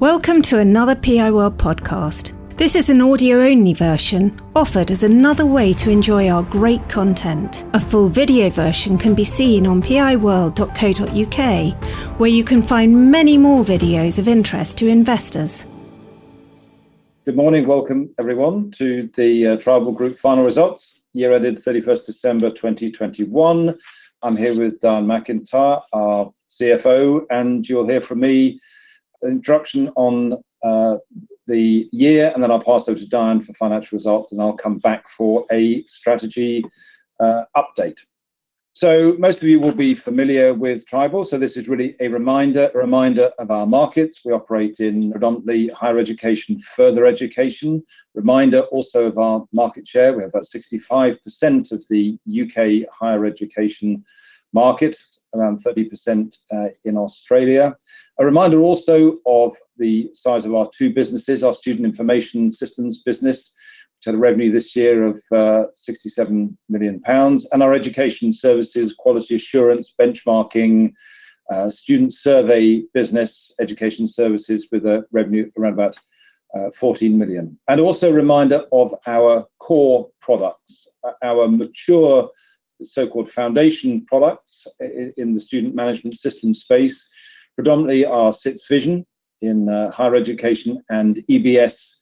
Welcome to another PI World podcast. This is an audio only version offered as another way to enjoy our great content. A full video version can be seen on piworld.co.uk, where you can find many more videos of interest to investors. Good morning, welcome everyone to the uh, Tribal Group final results, year ended 31st December 2021. I'm here with Dan McIntyre, our CFO, and you'll hear from me introduction on uh, the year, and then I'll pass over to Diane for financial results, and I'll come back for a strategy uh, update. So most of you will be familiar with Tribal. So this is really a reminder, a reminder of our markets. We operate in predominantly higher education, further education. Reminder also of our market share. We have about 65% of the UK higher education market, around 30% uh, in Australia. A reminder also of the size of our two businesses, our student information systems business, which had a revenue this year of uh, 67 million pounds, and our education services, quality assurance, benchmarking, uh, student survey business, education services with a revenue around about 14 million. And also a reminder of our core products, our mature so-called foundation products in the student management system space, predominantly are SITS Vision in uh, higher education and EBS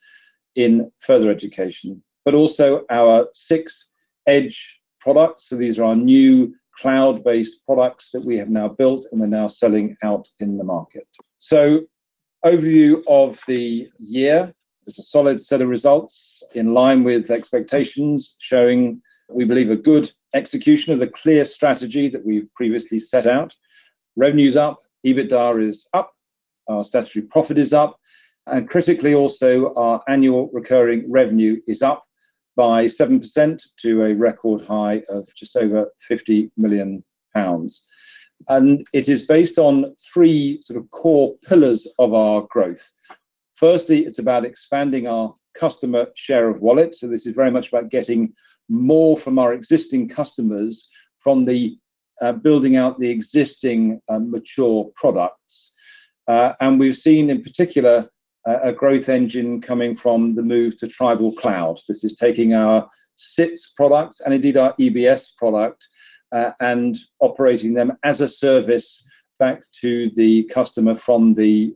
in further education, but also our six edge products. So these are our new cloud-based products that we have now built and we're now selling out in the market. So overview of the year. There's a solid set of results in line with expectations, showing we believe a good execution of the clear strategy that we've previously set out. Revenue's up, EBITDA is up, our statutory profit is up, and critically also our annual recurring revenue is up by 7% to a record high of just over 50 million pounds. And it is based on three sort of core pillars of our growth. Firstly, it's about expanding our customer share of wallet. So this is very much about getting more from our existing customers from the uh, building out the existing uh, mature products. Uh, and we've seen in particular a growth engine coming from the move to Tribal Cloud. This is taking our SITS products and indeed our EBS product and operating them as a service back to the customer from the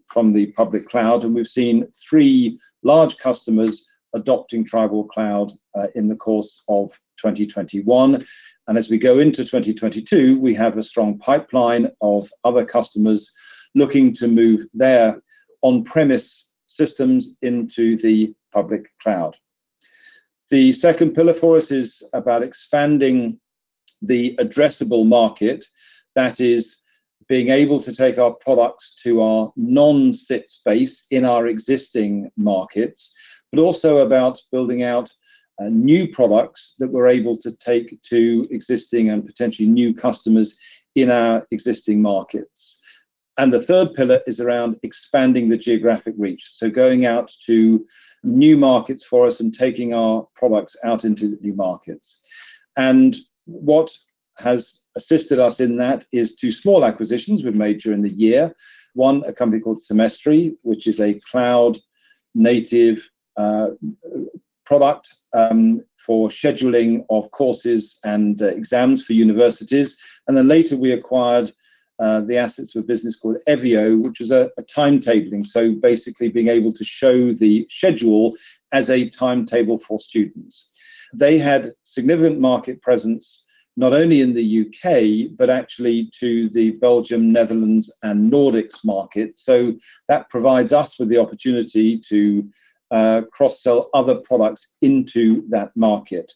public cloud. And we've seen three large customers adopting Tribal Cloud uh, in the course of 2021. And as we go into 2022, we have a strong pipeline of other customers looking to move their on premise systems into the public cloud. The second pillar for us is about expanding the addressable market. That is, being able to take our products to our non SIT space in our existing markets but also about building out uh, new products that we're able to take to existing and potentially new customers in our existing markets. And the third pillar is around expanding the geographic reach. So going out to new markets for us and taking our products out into new markets. And what has assisted us in that is two small acquisitions we've made during the year. One, a company called Semestry, which is a cloud native product um, for scheduling of courses and uh, exams for universities. And then later we acquired uh, the assets of a business called Evio, which was a, a, timetabling. So basically being able to show the schedule as a timetable for students. They had significant market presence not only in the UK, but actually to the Belgium, Netherlands, and Nordics market. So that provides us with the opportunity to uh, cross sell other products into that market.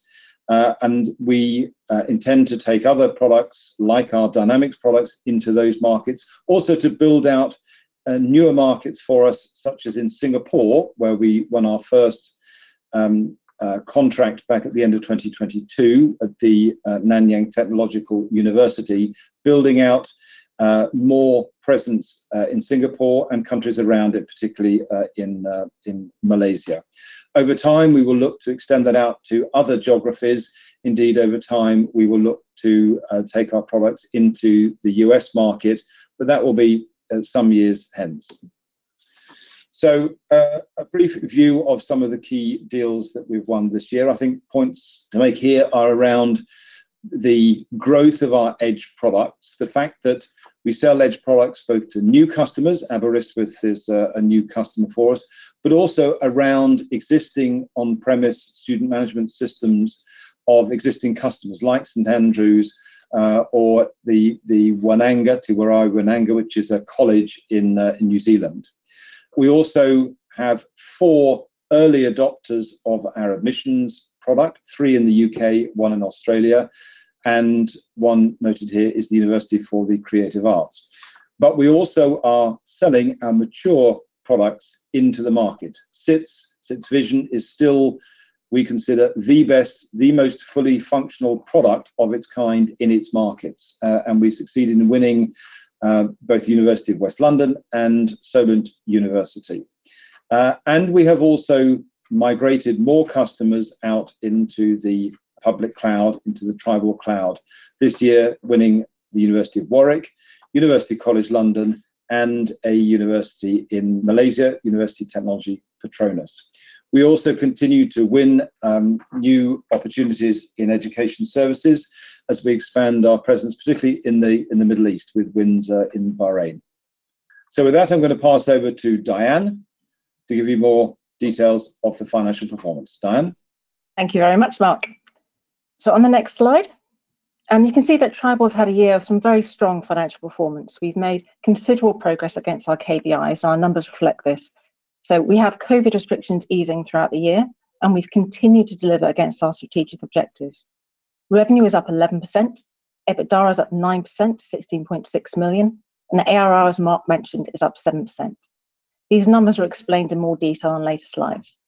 Uh, and we uh, intend to take other products like our Dynamics products into those markets, also to build out uh, newer markets for us, such as in Singapore, where we won our first um, uh, contract back at the end of 2022 at the uh, Nanyang Technological University, building out more presence uh, in Singapore and countries around it, particularly uh, in, uh, in Malaysia. Over time, we will look to extend that out to other geographies. Indeed, over time, we will look to uh, take our products into the US market, but that will be some years hence. So, uh, a brief view of some of the key deals that we've won this year. I think points to make here are around the growth of our edge products, the fact that we sell edge products both to new customers, Aberystwyth is a new customer for us, but also around existing on-premise student management systems of existing customers like St Andrews uh, or the Wananga, Te Whare Wananga, which is a college uh, in New Zealand. We also have four early adopters of our admissions product, three in the UK, one in Australia, and one noted here is the University for the Creative Arts. But we also are selling our mature products into the market. SITS, SITS Vision is still, we consider, the best, the most fully functional product of its kind in its markets. Uh, and we succeeded in winning uh, both the University of West London and Solent University. Uh, and we have also migrated more customers out into the public cloud, into the tribal cloud. This year, winning the University of Warwick, University College London, and a university in Malaysia, University Technology Petronas. We also continue to win um, new opportunities in education services as we expand our presence, particularly in the in the Middle East, with wins uh, in Bahrain. So, with that, I'm going to pass over to Diane to give you more details of the financial performance. Diane. Thank you very much, Mark. So, on the next slide, um, you can see that Tribal's had a year of some very strong financial performance. We've made considerable progress against our KPIs, and our numbers reflect this. So we have COVID restrictions easing throughout the year, and we've continued to deliver against our strategic objectives. Revenue is up 11%, EBITDA is up 9% to 16.6 million, and the ARR, as Mark mentioned, is up 7%. These numbers are explained in more detail on later slides.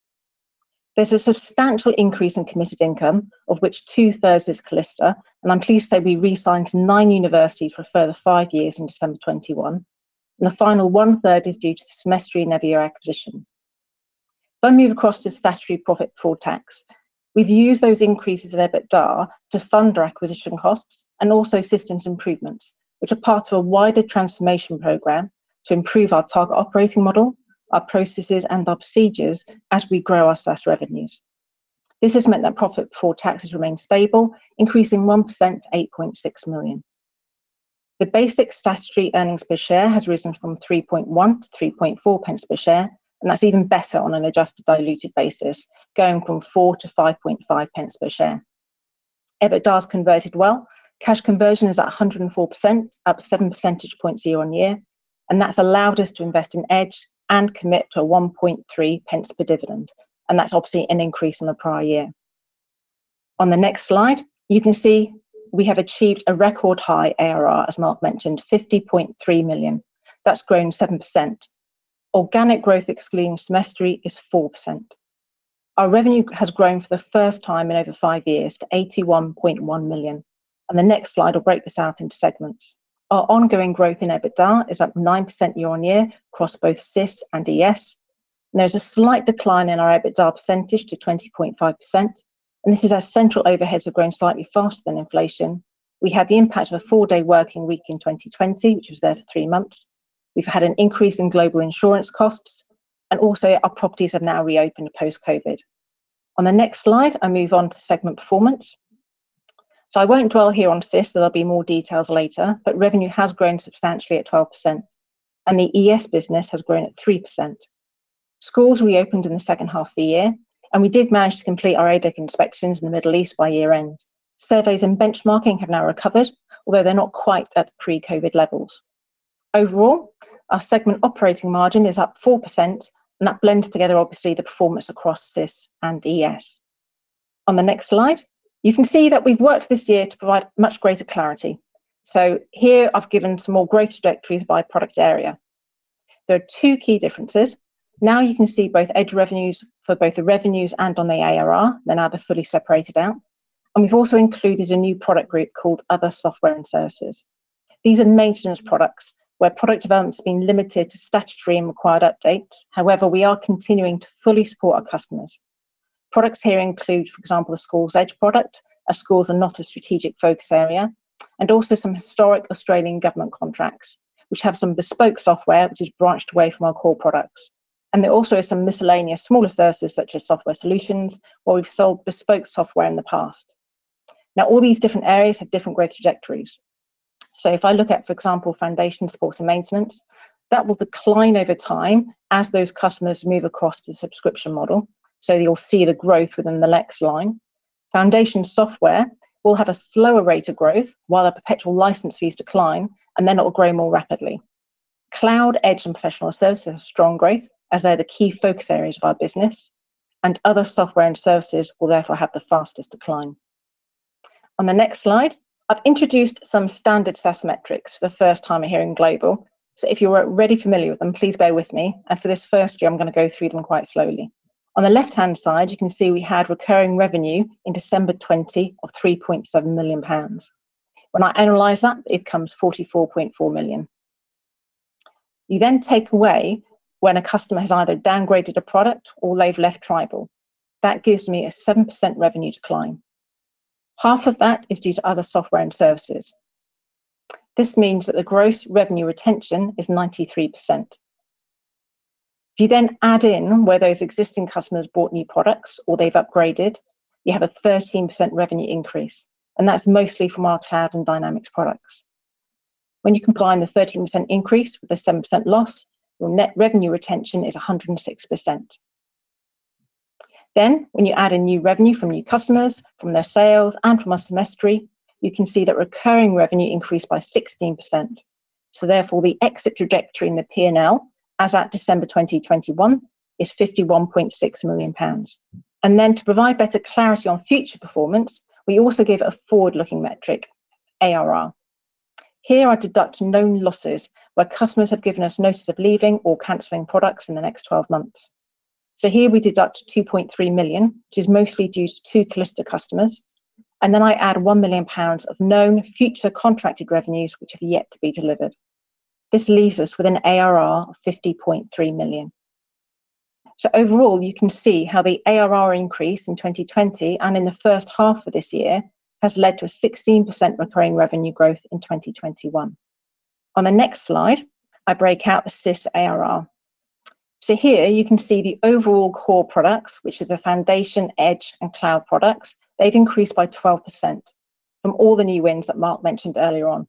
There's a substantial increase in committed income, of which two thirds is Callista, and I'm pleased to say we re signed nine universities for a further five years in December 21. And the final one third is due to the Semestry Nevio acquisition. If I move across to statutory profit before tax, we've used those increases in EBITDA to fund our acquisition costs and also systems improvements, which are part of a wider transformation program to improve our target operating model our processes and our procedures as we grow our SaaS revenues. This has meant that profit before tax has remained stable, increasing 1% to 8.6 million. The basic statutory earnings per share has risen from 3.1 to 3.4 pence per share, and that's even better on an adjusted diluted basis, going from 4 to 5.5 pence per share. EBITDA has converted well. Cash conversion is at 104%, up 7 percentage points year on year, and that's allowed us to invest in Edge, and commit to a 1.3 pence per dividend. And that's obviously an increase on the prior year. On the next slide, you can see we have achieved a record high ARR, as Mark mentioned, 50.3 million. That's grown 7%. Organic growth excluding Semestry is 4%. Our revenue has grown for the first time in over five years to 81.1 million. And the next slide will break this out into segments. Our ongoing growth in EBITDA is up 9% year-on-year across both SIS and ES. There's a slight decline in our EBITDA percentage to 20.5%, and this is as central overheads have grown slightly faster than inflation. We had the impact of a four-day working week in 2020, which was there for three months. We've had an increase in global insurance costs, and also our properties have now reopened post-COVID. On the next slide, I move on to segment performance. So I won't dwell here on SIS, there'll be more details later, but revenue has grown substantially at 12%, and the ES business has grown at 3%. Schools reopened in the second half of the year, and we did manage to complete our ADEC inspections in the Middle East by year end. Surveys and benchmarking have now recovered, although they're not quite at pre COVID levels. Overall, our segment operating margin is up 4%, and that blends together obviously the performance across SIS and ES. On the next slide, you can see that we've worked this year to provide much greater clarity. So here I've given some more growth trajectories by product area. There are two key differences. Now you can see both edge revenues for both the revenues and on the ARR. They're now they're fully separated out. And we've also included a new product group called Other Software and Services. These are maintenance products where product development has been limited to statutory and required updates. However, we are continuing to fully support our customers. Products here include, for example, the Schools Edge product, as schools are not a strategic focus area, and also some historic Australian government contracts, which have some bespoke software which is branched away from our core products. And there also is some miscellaneous smaller services such as software solutions, where we've sold bespoke software in the past. Now, all these different areas have different growth trajectories. So if I look at, for example, foundation support and maintenance, that will decline over time as those customers move across to the subscription model. So you'll see the growth within the next line. Foundation software will have a slower rate of growth while the perpetual license fees decline, and then it will grow more rapidly. Cloud, edge, and professional services have strong growth as they're the key focus areas of our business, and other software and services will therefore have the fastest decline. On the next slide, I've introduced some standard SaaS metrics for the first time here in Global. So if you're already familiar with them, please bear with me. And for this first year, I'm going to go through them quite slowly. On the left-hand side, you can see we had recurring revenue in December 20 of 3.7 million pounds. When I analyze that, it comes 44.4 million. You then take away when a customer has either downgraded a product or they've left Tribal. That gives me a 7% revenue decline. Half of that is due to other software and services. This means that the gross revenue retention is 93%. If you then add in where those existing customers bought new products or they've upgraded, you have a 13% revenue increase, and that's mostly from our cloud and Dynamics products. When you combine the 13% increase with the 7% loss, your net revenue retention is 106%. Then, when you add in new revenue from new customers, from their sales, and from our semestry, you can see that recurring revenue increased by 16%. So therefore, the exit trajectory in the P&L as at December 2021 is 51.6 million pounds. And then to provide better clarity on future performance, we also give a forward-looking metric, ARR. Here I deduct known losses where customers have given us notice of leaving or cancelling products in the next 12 months. So here we deduct 2.3 million, which is mostly due to two Callista customers, and then I add 1 million pounds of known future contracted revenues which have yet to be delivered. This leaves us with an ARR of 50.3 million. So overall, you can see how the ARR increase in 2020 and in the first half of this year has led to a 16% recurring revenue growth in 2021. On the next slide, I break out the SIS ARR. So here you can see the overall core products, which are the foundation, edge, and cloud products. They've increased by 12% from all the new wins that Mark mentioned earlier on.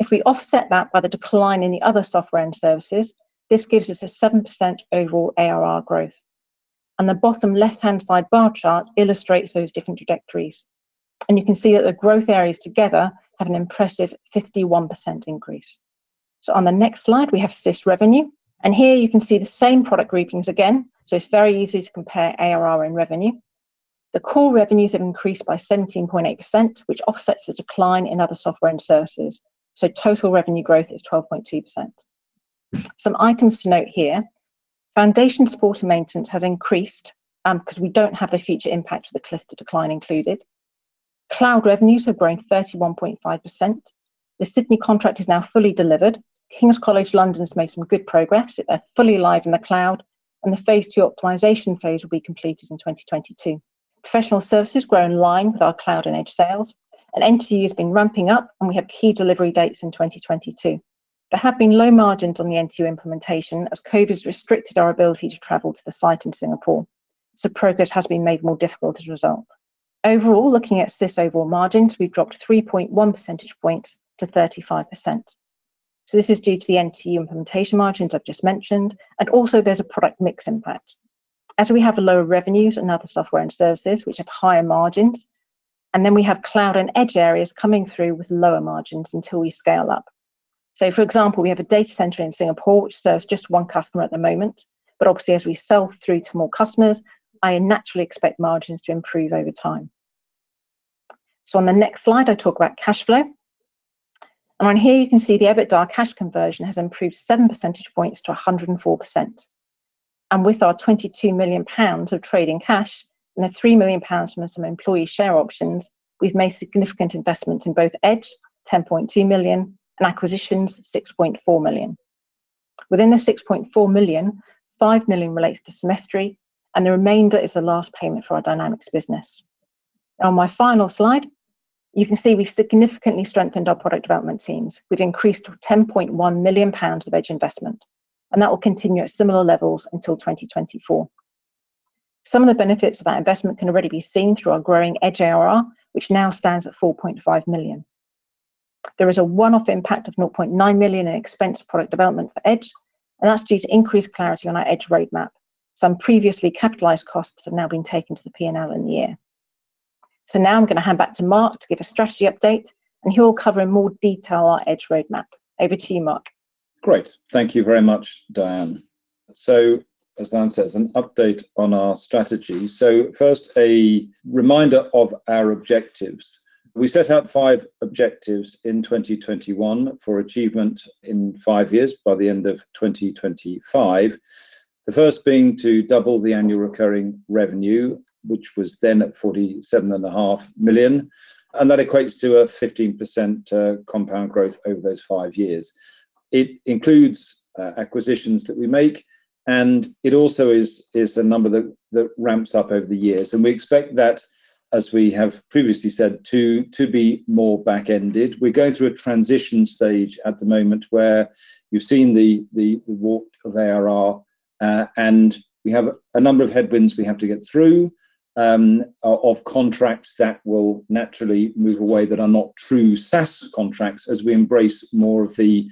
If we offset that by the decline in the other software and services, this gives us a 7% overall ARR growth. And the bottom left-hand side bar chart illustrates those different trajectories. And you can see that the growth areas together have an impressive 51% increase. So on the next slide, we have SIS revenue. And here you can see the same product groupings again. So it's very easy to compare ARR and revenue. The core revenues have increased by 17.8%, which offsets the decline in other software and services. So total revenue growth is 12.2%. Some items to note here. Foundation support and maintenance has increased because um, we don't have the future impact of the Callista decline included. Cloud revenues have grown 31.5%. The Sydney contract is now fully delivered. King's College London has made some good progress. They're fully live in the cloud, and the phase two optimization phase will be completed in 2022. Professional services grow in line with our cloud and edge sales and NTU has been ramping up, and we have key delivery dates in 2022. There have been low margins on the NTU implementation as COVID has restricted our ability to travel to the site in Singapore, so progress has been made more difficult as a result. Overall, looking at SIS overall margins, we've dropped 3.1 percentage points to 35%. So this is due to the NTU implementation margins I've just mentioned, and also there's a product mix impact. As we have lower revenues and other software and services which have higher margins, and then we have cloud and edge areas coming through with lower margins until we scale up. So, for example, we have a data center in Singapore which serves just one customer at the moment. But obviously, as we sell through to more customers, I naturally expect margins to improve over time. So, on the next slide, I talk about cash flow. And on here, you can see the EBITDA cash conversion has improved seven percentage points to 104%. And with our 22 million pounds of trading cash, and the 3 million pounds from some employee share options, we've made significant investments in both Edge, 10.2 million, and acquisitions, 6.4 million. Within the 6.4 million, 5 million relates to Semestry, and the remainder is the last payment for our Dynamics business. On my final slide, you can see we've significantly strengthened our product development teams. We've increased to 10.1 million pounds of Edge investment. and that will continue at similar levels until 2024. Some of the benefits of that investment can already be seen through our growing Edge ARR, which now stands at 4.5 million. There is a one-off impact of 0.9 million in expense product development for Edge, and that's due to increased clarity on our Edge roadmap. Some previously capitalized costs have now been taken to the P&L in the year. So now I'm going to hand back to Mark to give a strategy update, and he will cover in more detail our Edge roadmap. Over to you, Mark. Great. Thank you very much, Diane. As Dan says, an update on our strategy. So first, a reminder of our objectives. We set out five objectives in 2021 for achievement in five years by the end of 2025. The first being to double the annual recurring revenue, which was then at 47.5 million, and that equates to a 15% uh, compound growth over those five years. It includes uh, acquisitions that we make, and it also is is a number that that ramps up over the years. And we expect that, as we have previously said, to to be more back ended. We're going through a transition stage at the moment where you've seen the the, the walk of ARR, uh, and we have a number of headwinds we have to get through um, of contracts that will naturally move away that are not true SaaS contracts as we embrace more of the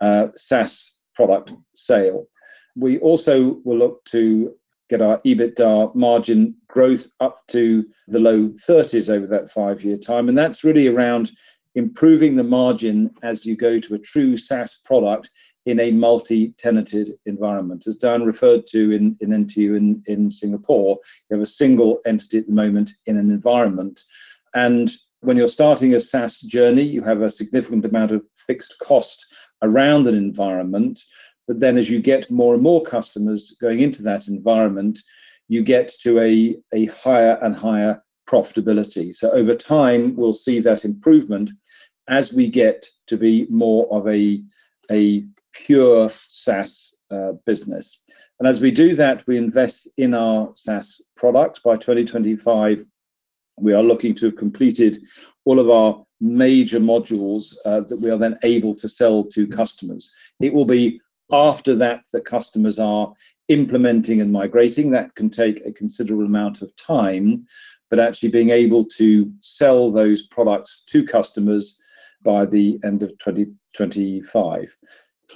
uh, SaaS product sale. We also will look to get our EBITDA margin growth up to the low 30s over that five-year time, and that's really around improving the margin as you go to a true SaaS product in a multi-tenanted environment. As Dan referred to in, NTU in, in Singapore, you have a single entity at the moment in an environment. And when you're starting a SaaS journey, you have a significant amount of fixed cost around an environment. But then as you get more and more customers going into that environment, you get to a, a higher and higher profitability. So over time, we'll see that improvement as we get to be more of a, a pure SaaS uh, business. And as we do that, we invest in our SaaS products. By 2025, we are looking to have completed all of our major modules uh, that we are then able to sell to customers. It will be after that that customers are implementing and migrating. That can take a considerable amount of time, but actually being able to sell those products to customers by the end of 2025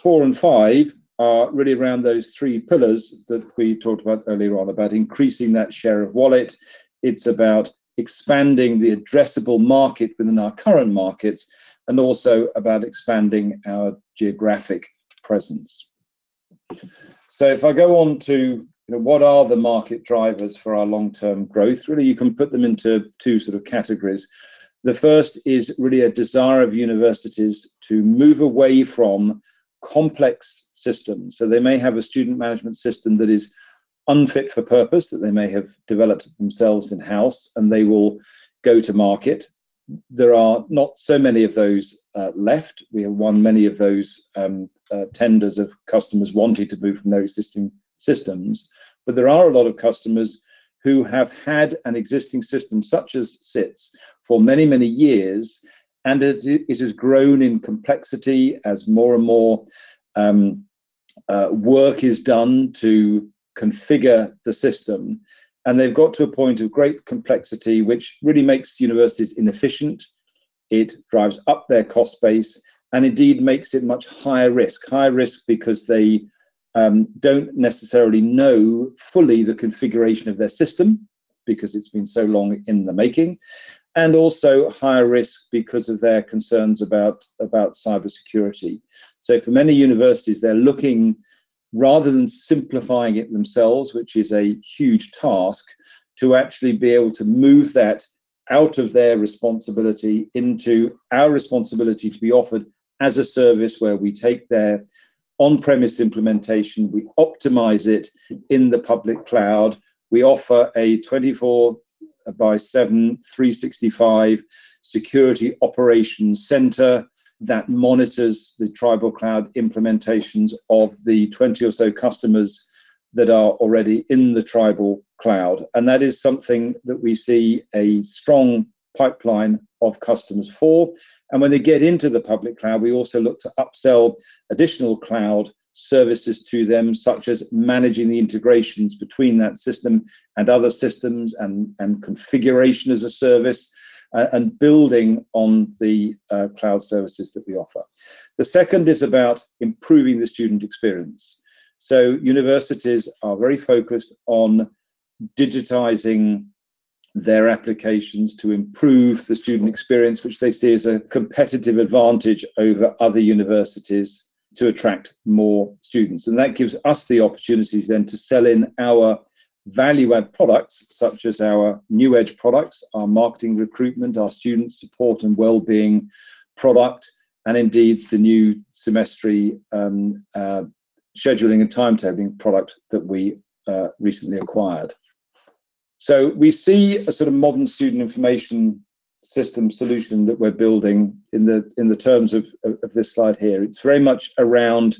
four and five are really around those three pillars that we talked about earlier on about increasing that share of wallet. It's about expanding the addressable market within our current markets and also about expanding our geographic presence. So if I go on to you know, what are the market drivers for our long-term growth, really you can put them into two sort of categories. The first is really a desire of universities to move away from complex systems. So they may have a student management system that is unfit for purpose, that they may have developed themselves in house, and they will go to market. There are not so many of those uh, left. We have won many of those um, uh, tenders of customers wanting to move from their existing systems, but there are a lot of customers who have had an existing system such as SITS for many, many years and it, it has grown in complexity as more and more um, uh, work is done to configure the system. And they've got to a point of great complexity, which really makes universities inefficient. It drives up their cost base and indeed makes it much higher risk. Higher risk because they um, don't necessarily know fully the configuration of their system because it's been so long in the making and also higher risk because of their concerns about, about cybersecurity. So for many universities, they're looking rather than simplifying it themselves, which is a huge task, to actually be able to move that out of their responsibility into our responsibility to be offered as a service where we take their on-premise implementation, we optimize it in the public cloud, we offer a 24 by 7 365 security operations center that monitors the tribal cloud implementations of the 20 or so customers that are already in the tribal cloud. And that is something that we see a strong pipeline of customers for. And when they get into the public cloud, we also look to upsell additional cloud services to them, such as managing the integrations between that system and other systems and, and configuration as a service. Uh, and building on the uh, cloud services that we offer. The second is about improving the student experience. So universities are very focused on digitizing their applications to improve the student experience, which they see as a competitive advantage over other universities to attract more students. And that gives us the opportunities then to sell in our value add products, such as our new edge products, our marketing recruitment, our student support and well-being product, and indeed the new semestry um, uh, scheduling and timetabling product that we uh, recently acquired. So we see a sort of modern student information system solution that we're building in the in the terms of, of, of this slide here. It's very much around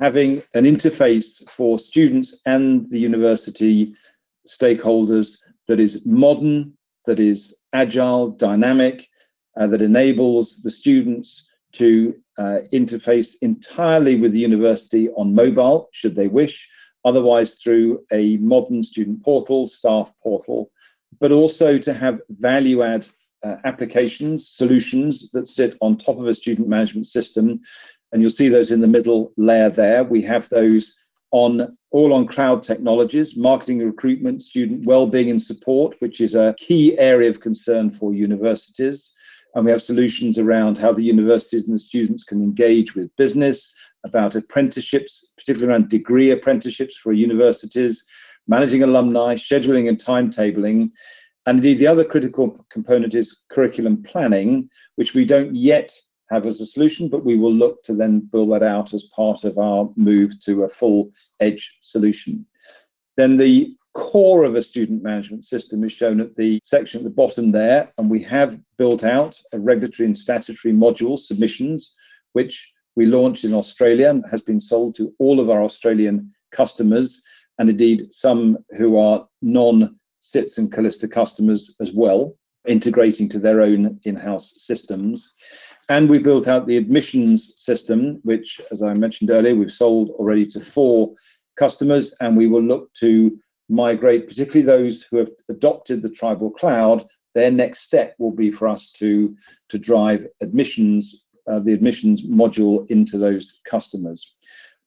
having an interface for students and the university stakeholders that is modern, that is agile, dynamic, uh, that enables the students to uh, interface entirely with the university on mobile, should they wish, otherwise through a modern student portal, staff portal, but also to have value add uh, applications, solutions that sit on top of a student management system. And you'll see those in the middle layer there. We have those on all on cloud technologies, marketing and recruitment, student well-being and support, which is a key area of concern for universities. And we have solutions around how the universities and the students can engage with business, about apprenticeships, particularly around degree apprenticeships for universities, managing alumni, scheduling and timetabling. And indeed, the other critical component is curriculum planning, which we don't yet have as a solution, but we will look to then build that out as part of our move to a full edge solution. Then the core of a student management system is shown at the section at the bottom there, and we have built out a regulatory and statutory module submissions, which we launched in Australia and has been sold to all of our Australian customers, and indeed some who are non SITS and Callista customers as well, integrating to their own in house systems. And we built out the admissions system, which, as I mentioned earlier, we've sold already to four customers, and we will look to migrate, particularly those who have adopted the tribal cloud. Their next step will be for us to, to drive admissions uh, the admissions module into those customers.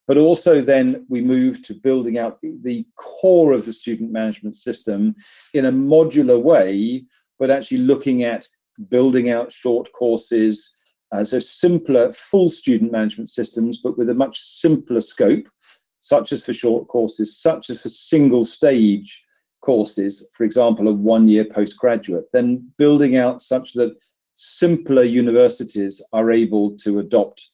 But also then we move to building out the, the core of the student management system in a modular way, but actually looking at building out short courses, uh, so simpler full student management systems, but with a much simpler scope, such as for short courses, such as for single stage courses, for example, a one year postgraduate, then building out such that simpler universities are able to adopt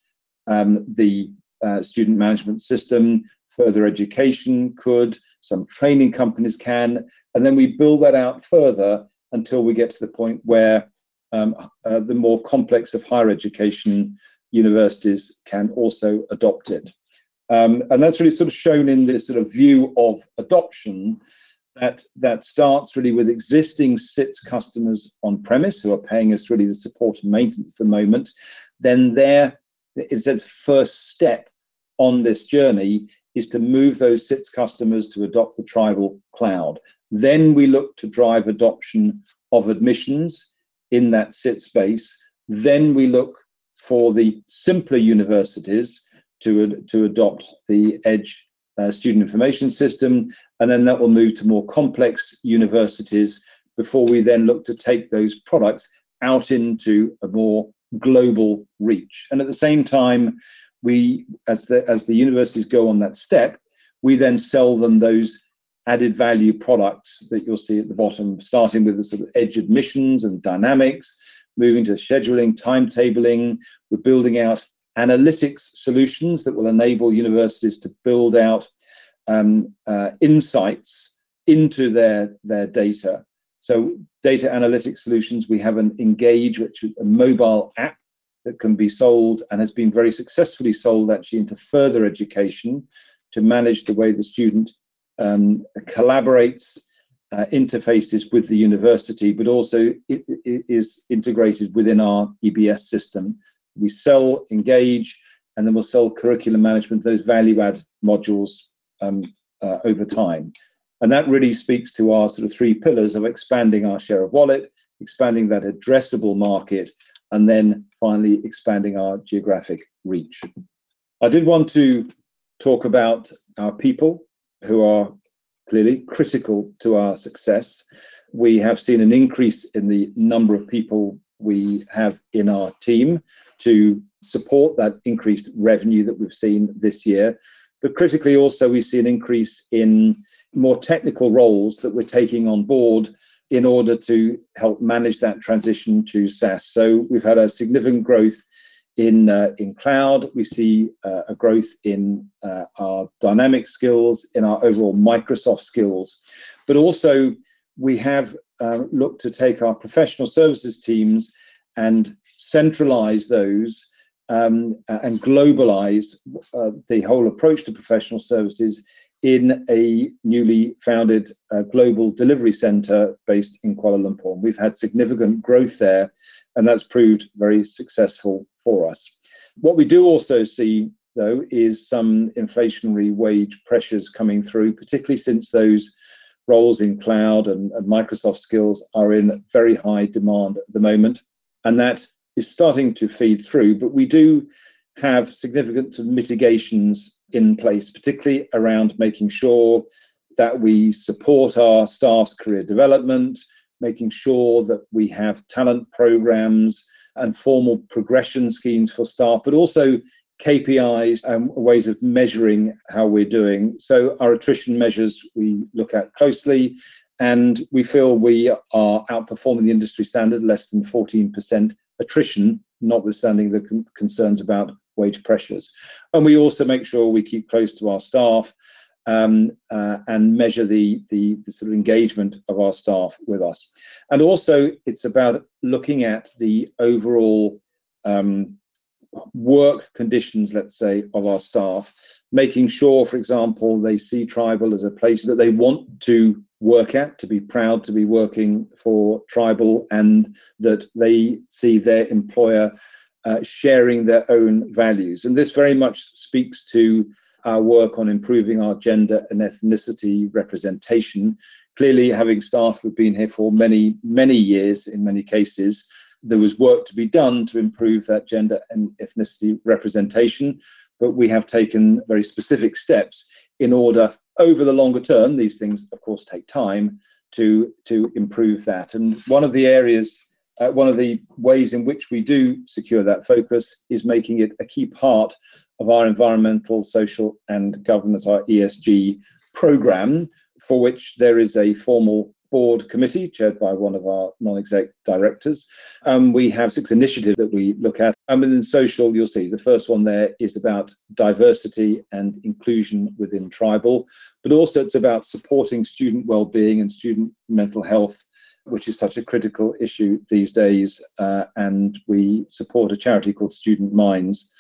um, the uh, student management system. Further education could, some training companies can, and then we build that out further until we get to the point where um, uh, the more complex of higher education universities can also adopt it. Um, and that's really sort of shown in this sort of view of adoption that that starts really with existing SITS customers on premise who are paying us really the support and maintenance at the moment. Then there is that first step on this journey is to move those SITS customers to adopt the tribal cloud. Then we look to drive adoption of admissions in that SIT space. Then we look for the simpler universities to, to adopt the edge uh, student information system, and then that will move to more complex universities before we then look to take those products out into a more global reach. And at the same time, we, as the as the universities go on that step, we then sell them those added value products that you'll see at the bottom, starting with the sort of edge admissions and dynamics, moving to scheduling, timetabling. We're building out analytics solutions that will enable universities to build out um, uh, insights into their, their data. So data analytics solutions, we have an Engage, which is a mobile app that can be sold and has been very successfully sold actually into further education to manage the way the student um, collaborates, uh, interfaces with the university, but also it, it is integrated within our EBS system we sell, engage, and then we'll sell curriculum management, those value add modules um, uh, over time. And that really speaks to our sort of three pillars of expanding our share of wallet, expanding that addressable market, and then finally expanding our geographic reach. I did want to talk about our people who are clearly critical to our success. We have seen an increase in the number of people we have in our team to support that increased revenue that we've seen this year. But critically, also, we see an increase in more technical roles that we're taking on board in order to help manage that transition to SaaS. So we've had a significant growth in uh, in cloud. We see uh, a growth in uh, our dynamic skills, in our overall Microsoft skills, but also we have uh, looked to take our professional services teams and centralize those um, and globalize uh, the whole approach to professional services in a newly founded uh, global delivery center based in Kuala Lumpur. We've had significant growth there, and that's proved very successful for us. What we do also see, though, is some inflationary wage pressures coming through, particularly since those roles in cloud and, and Microsoft skills are in very high demand at the moment. And that is starting to feed through, but we do have significant mitigations in place, particularly around making sure that we support our staff's career development, making sure that we have talent programs and formal progression schemes for staff, but also KPIs and ways of measuring how we're doing. So, our attrition measures we look at closely, and we feel we are outperforming the industry standard, less than 14% attrition, notwithstanding the con- concerns about wage pressures. And we also make sure we keep close to our staff um, uh, and measure the, the, the sort of engagement of our staff with us. And also, it's about looking at the overall um, work conditions, let's say, of our staff, making sure, for example, they see tribal as a place that they want to work at, to be proud to be working for tribal, and that they see their employer uh, sharing their own values. And this very much speaks to our work on improving our gender and ethnicity representation. Clearly, having staff who've been here for many, many years in many cases, there was work to be done to improve that gender and ethnicity representation. But we have taken very specific steps in order, over the longer term, these things, of course, take time to, to improve that. And one of the areas uh, one of the ways in which we do secure that focus is making it a key part of our environmental, social, and governance, our ESG program, for which there is a formal board committee chaired by one of our non-exec directors. Um, we have six initiatives that we look at. And within social, you'll see the first one there is about diversity and inclusion within tribal, but also it's about supporting student well-being and student mental health which is such a critical issue these days. Uh, and we support a charity called Student Minds,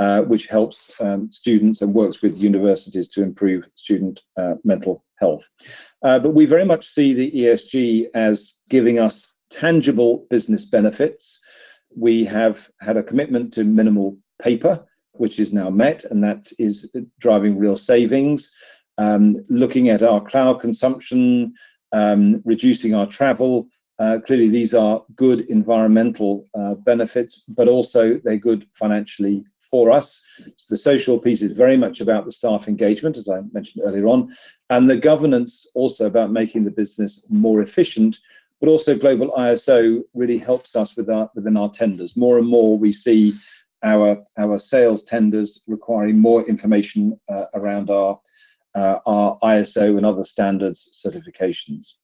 uh, which helps um, students and works with universities to improve student uh, mental health. Uh, but we very much see the ESG as giving us tangible business benefits. We have had a commitment to minimal paper, which is now met, and that is driving real savings. Um, looking at our cloud consumption, um, reducing our travel. Uh, clearly, these are good environmental uh, benefits, but also they're good financially for us. So the social piece is very much about the staff engagement, as I mentioned earlier on, and the governance also about making the business more efficient. But also, global ISO really helps us with our, within our tenders. More and more, we see our our sales tenders requiring more information uh, around our uh, our ISO and other standards certifications.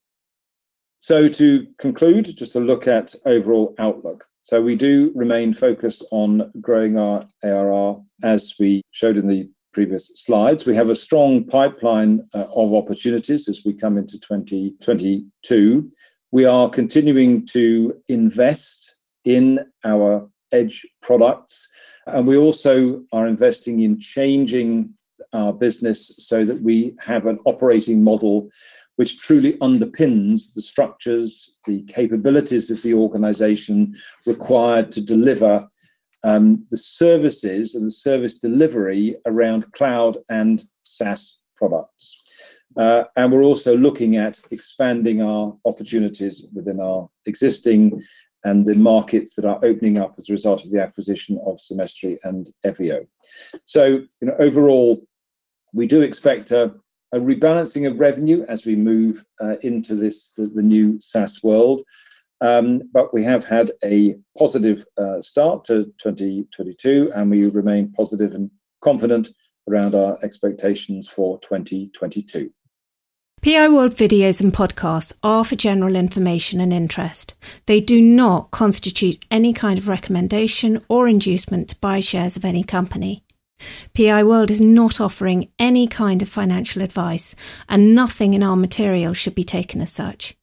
So to conclude, just a look at overall outlook. So we do remain focused on growing our ARR as we showed in the previous slides. We have a strong pipeline uh, of opportunities as we come into 2022. We are continuing to invest in our edge products, and we also are investing in changing our business so that we have an operating model which truly underpins the structures, the capabilities of the organization required to deliver um, the services and the service delivery around cloud and SaaS products. Uh, and we're also looking at expanding our opportunities within our existing and the markets that are opening up as a result of the acquisition of Semestry and Evio. So, you know, overall, we do expect a, a rebalancing of revenue as we move uh, into this the, new SaaS world. Um, but we have had a positive uh, start to 2022, and we remain positive and confident around our expectations for 2022. PI World videos and podcasts are for general information and interest. They do not constitute any kind of recommendation or inducement to buy shares of any company. PI World is not offering any kind of financial advice, and nothing in our material should be taken as such.